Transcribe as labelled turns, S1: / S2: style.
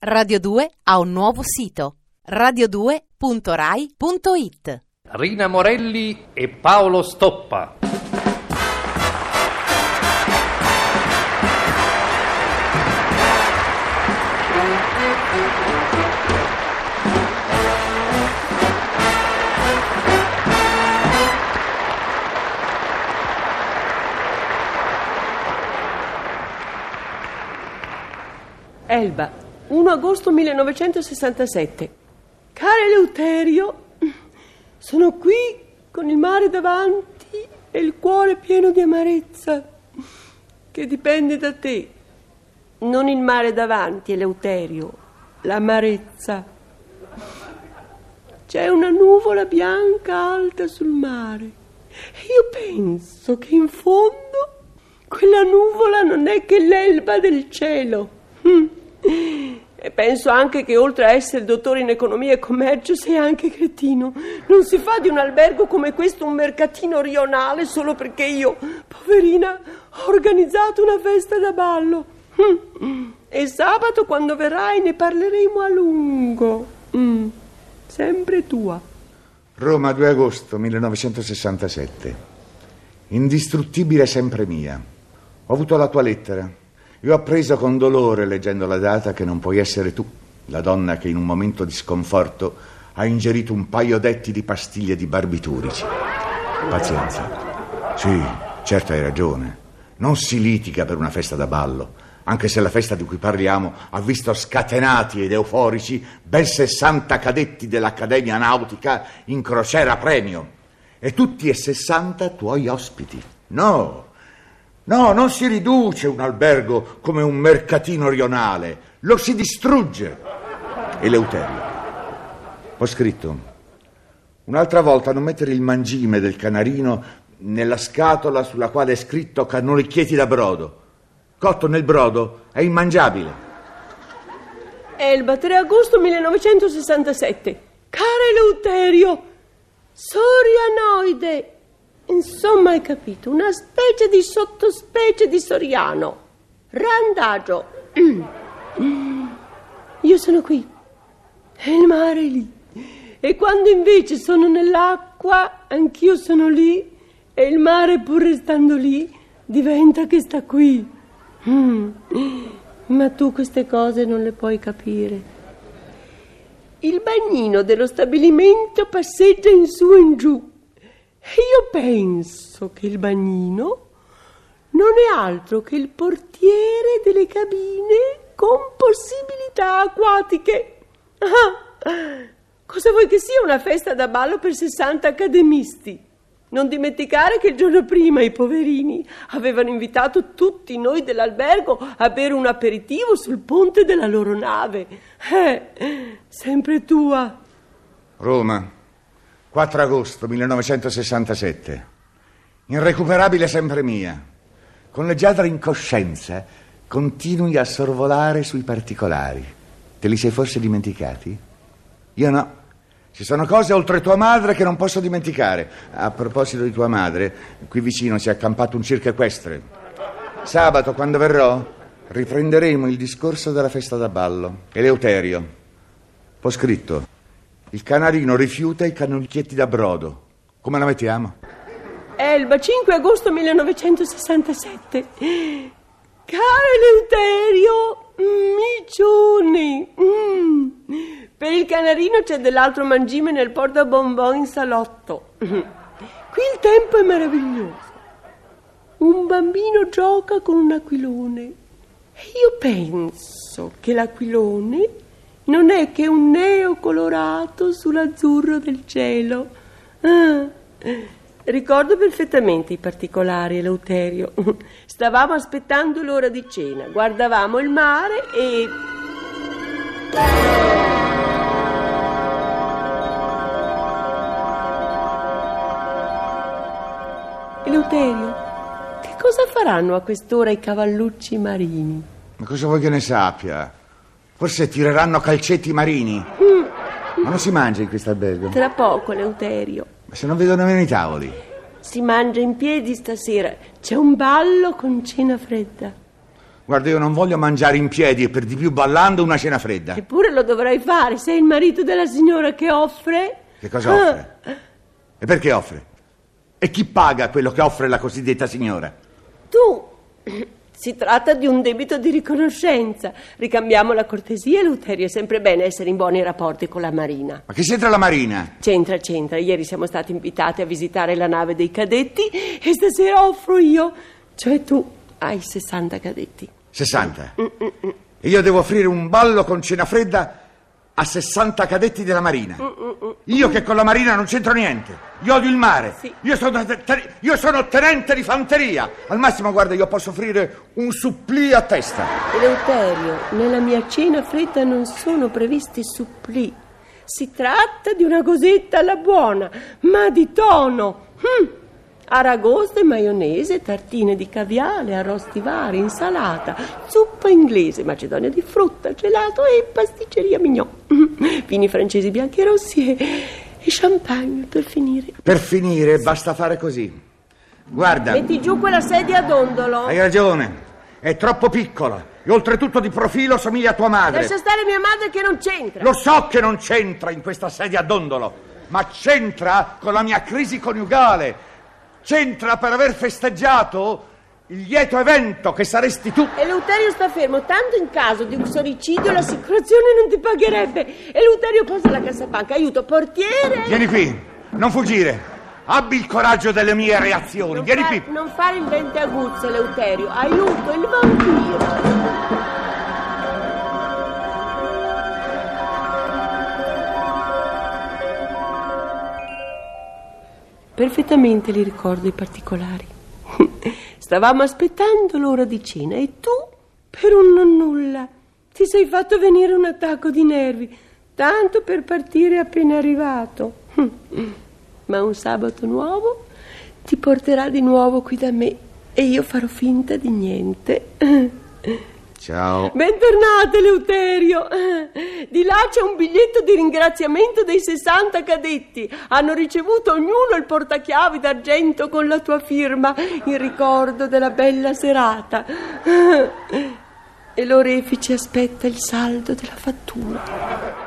S1: Radio 2 ha un nuovo sito radio2.rai.it
S2: Rina Morelli e Paolo Stoppa.
S3: Elba, 1 agosto 1967. Caro Eleuterio, sono qui con il mare davanti e il cuore pieno di amarezza che dipende da te. Non il mare davanti, Eleuterio, l'amarezza. C'è una nuvola bianca alta sul mare e io penso che in fondo quella nuvola non è che l'elba del cielo. Mm. E penso anche che oltre a essere dottore in economia e commercio sei anche cretino. Non si fa di un albergo come questo un mercatino rionale solo perché io, poverina, ho organizzato una festa da ballo. Mm. E sabato quando verrai ne parleremo a lungo. Mm. Sempre tua.
S4: Roma, 2 agosto 1967. Indistruttibile sempre mia. Ho avuto la tua lettera. Io ho appreso con dolore, leggendo la data, che non puoi essere tu, la donna che in un momento di sconforto ha ingerito un paio d'etti di pastiglie di barbiturici. Pazienza. Sì, certo hai ragione. Non si litiga per una festa da ballo, anche se la festa di cui parliamo ha visto scatenati ed euforici ben 60 cadetti dell'Accademia Nautica in crociera premio. E tutti e 60 tuoi ospiti. No, No, non si riduce un albergo come un mercatino rionale, lo si distrugge. Eleuterio. Ho scritto. Un'altra volta non mettere il mangime del canarino nella scatola sulla quale è scritto cannolicchietti da brodo. Cotto nel brodo è immangiabile.
S3: Elba, 3 agosto 1967. Cara Eleuterio, Sorianoide. Insomma, hai capito, una specie di sottospecie di Soriano. Randagio. Io sono qui. E il mare è lì. E quando invece sono nell'acqua, anch'io sono lì. E il mare, pur restando lì, diventa che sta qui. Mm. Ma tu queste cose non le puoi capire. Il bagnino dello stabilimento passeggia in su e in giù. Io penso che il bagnino non è altro che il portiere delle cabine con possibilità acquatiche. Ah, cosa vuoi che sia una festa da ballo per 60 accademisti? Non dimenticare che il giorno prima i poverini avevano invitato tutti noi dell'albergo a bere un aperitivo sul ponte della loro nave. Eh, sempre tua.
S4: Roma, 4 agosto 1967. Irrecuperabile sempre mia. Con leggiadra incoscienza continui a sorvolare sui particolari. Te li sei forse dimenticati? Io no. Ci sono cose oltre tua madre che non posso dimenticare. A proposito di tua madre, qui vicino si è accampato un circo equestre. Sabato, quando verrò, riprenderemo il discorso della festa da ballo. Eleuterio. Ho scritto. Il canarino rifiuta i cannolicchietti da brodo. Come la mettiamo?
S3: Elba, 5 agosto 1967. Caro Eleuterio, micioni. Mm. Per il canarino c'è dell'altro mangime nel porta bonbon in salotto. Qui il tempo è meraviglioso. Un bambino gioca con un aquilone. Io penso che l'aquilone non è che un neo colorato sull'azzurro del cielo. Ah, ricordo perfettamente i particolari, Eleuterio. Stavamo aspettando l'ora di cena, guardavamo il mare e... Eleuterio, che cosa faranno a quest'ora i cavallucci marini?
S4: Ma cosa vuoi che ne sappia? Forse tireranno calcetti marini.
S3: Mm.
S4: Ma non si mangia in questo albergo?
S3: Tra poco, Eleuterio.
S4: Ma se non vedo nemmeno i tavoli.
S3: Si mangia in piedi stasera. C'è un ballo con cena fredda.
S4: Guarda, io non voglio mangiare in piedi e per di più ballando una cena fredda.
S3: Eppure lo dovrai fare, sei il marito della signora che offre.
S4: Che cosa offre? E perché offre? E chi paga quello che offre la cosiddetta signora?
S3: Tu. Si tratta di un debito di riconoscenza. Ricambiamo la cortesia, Luterio. È sempre bene essere in buoni rapporti con la Marina.
S4: Ma che c'entra la Marina?
S3: C'entra, c'entra. Ieri siamo stati invitati a visitare la nave dei cadetti e stasera offro io. Cioè tu hai 60 cadetti.
S4: 60. E io devo offrire un ballo con cena fredda a 60 cadetti della Marina. Io che con la Marina non c'entro niente. Io odio il mare.
S3: Sì.
S4: Io, sono, te- io sono tenente di fanteria. Al massimo, guarda, io posso offrire un supplì a testa.
S3: Eleuterio, nella mia cena fredda non sono previsti supplì. Si tratta di una cosetta alla buona, ma di tono. Hm. Aragosta e maionese, tartine di caviale, arrosti vari, insalata, zuppa inglese, macedonia di frutta, gelato e pasticceria mignon. Vini francesi bianchi e rossi e, e champagne per finire.
S4: Per finire, basta fare così. Guarda,
S3: Metti giù quella sedia a dondolo.
S4: hai ragione. È troppo piccola. E oltretutto di profilo somiglia a tua madre.
S3: Lascia stare mia madre che non c'entra.
S4: Lo so che non c'entra in questa sedia a dondolo, ma c'entra con la mia crisi coniugale. C'entra per aver festeggiato il lieto evento che saresti tu.
S3: Eleuterio sta fermo, tanto in caso di un soricidio l'assicurazione non ti pagherebbe. Eleuterio posa la cassapanca, aiuto, portiere.
S4: Vieni qui, non fuggire. Abbi il coraggio delle mie reazioni.
S3: Non,
S4: Vieni
S3: fa-
S4: qui.
S3: non fare il vente aguzzo, Eleuterio, aiuto, il vampiro. Perfettamente li ricordo i particolari. Stavamo aspettando l'ora di cena e tu, per un non nulla, ti sei fatto venire un attacco di nervi, tanto per partire appena arrivato. Ma un sabato nuovo ti porterà di nuovo qui da me e io farò finta di niente.
S4: Ciao.
S3: Bentornato, Eleuterio. Di là c'è un biglietto di ringraziamento dei 60 cadetti. Hanno ricevuto ognuno il portachiavi d'argento con la tua firma in ricordo della bella serata. E l'orefice aspetta il saldo della fattura.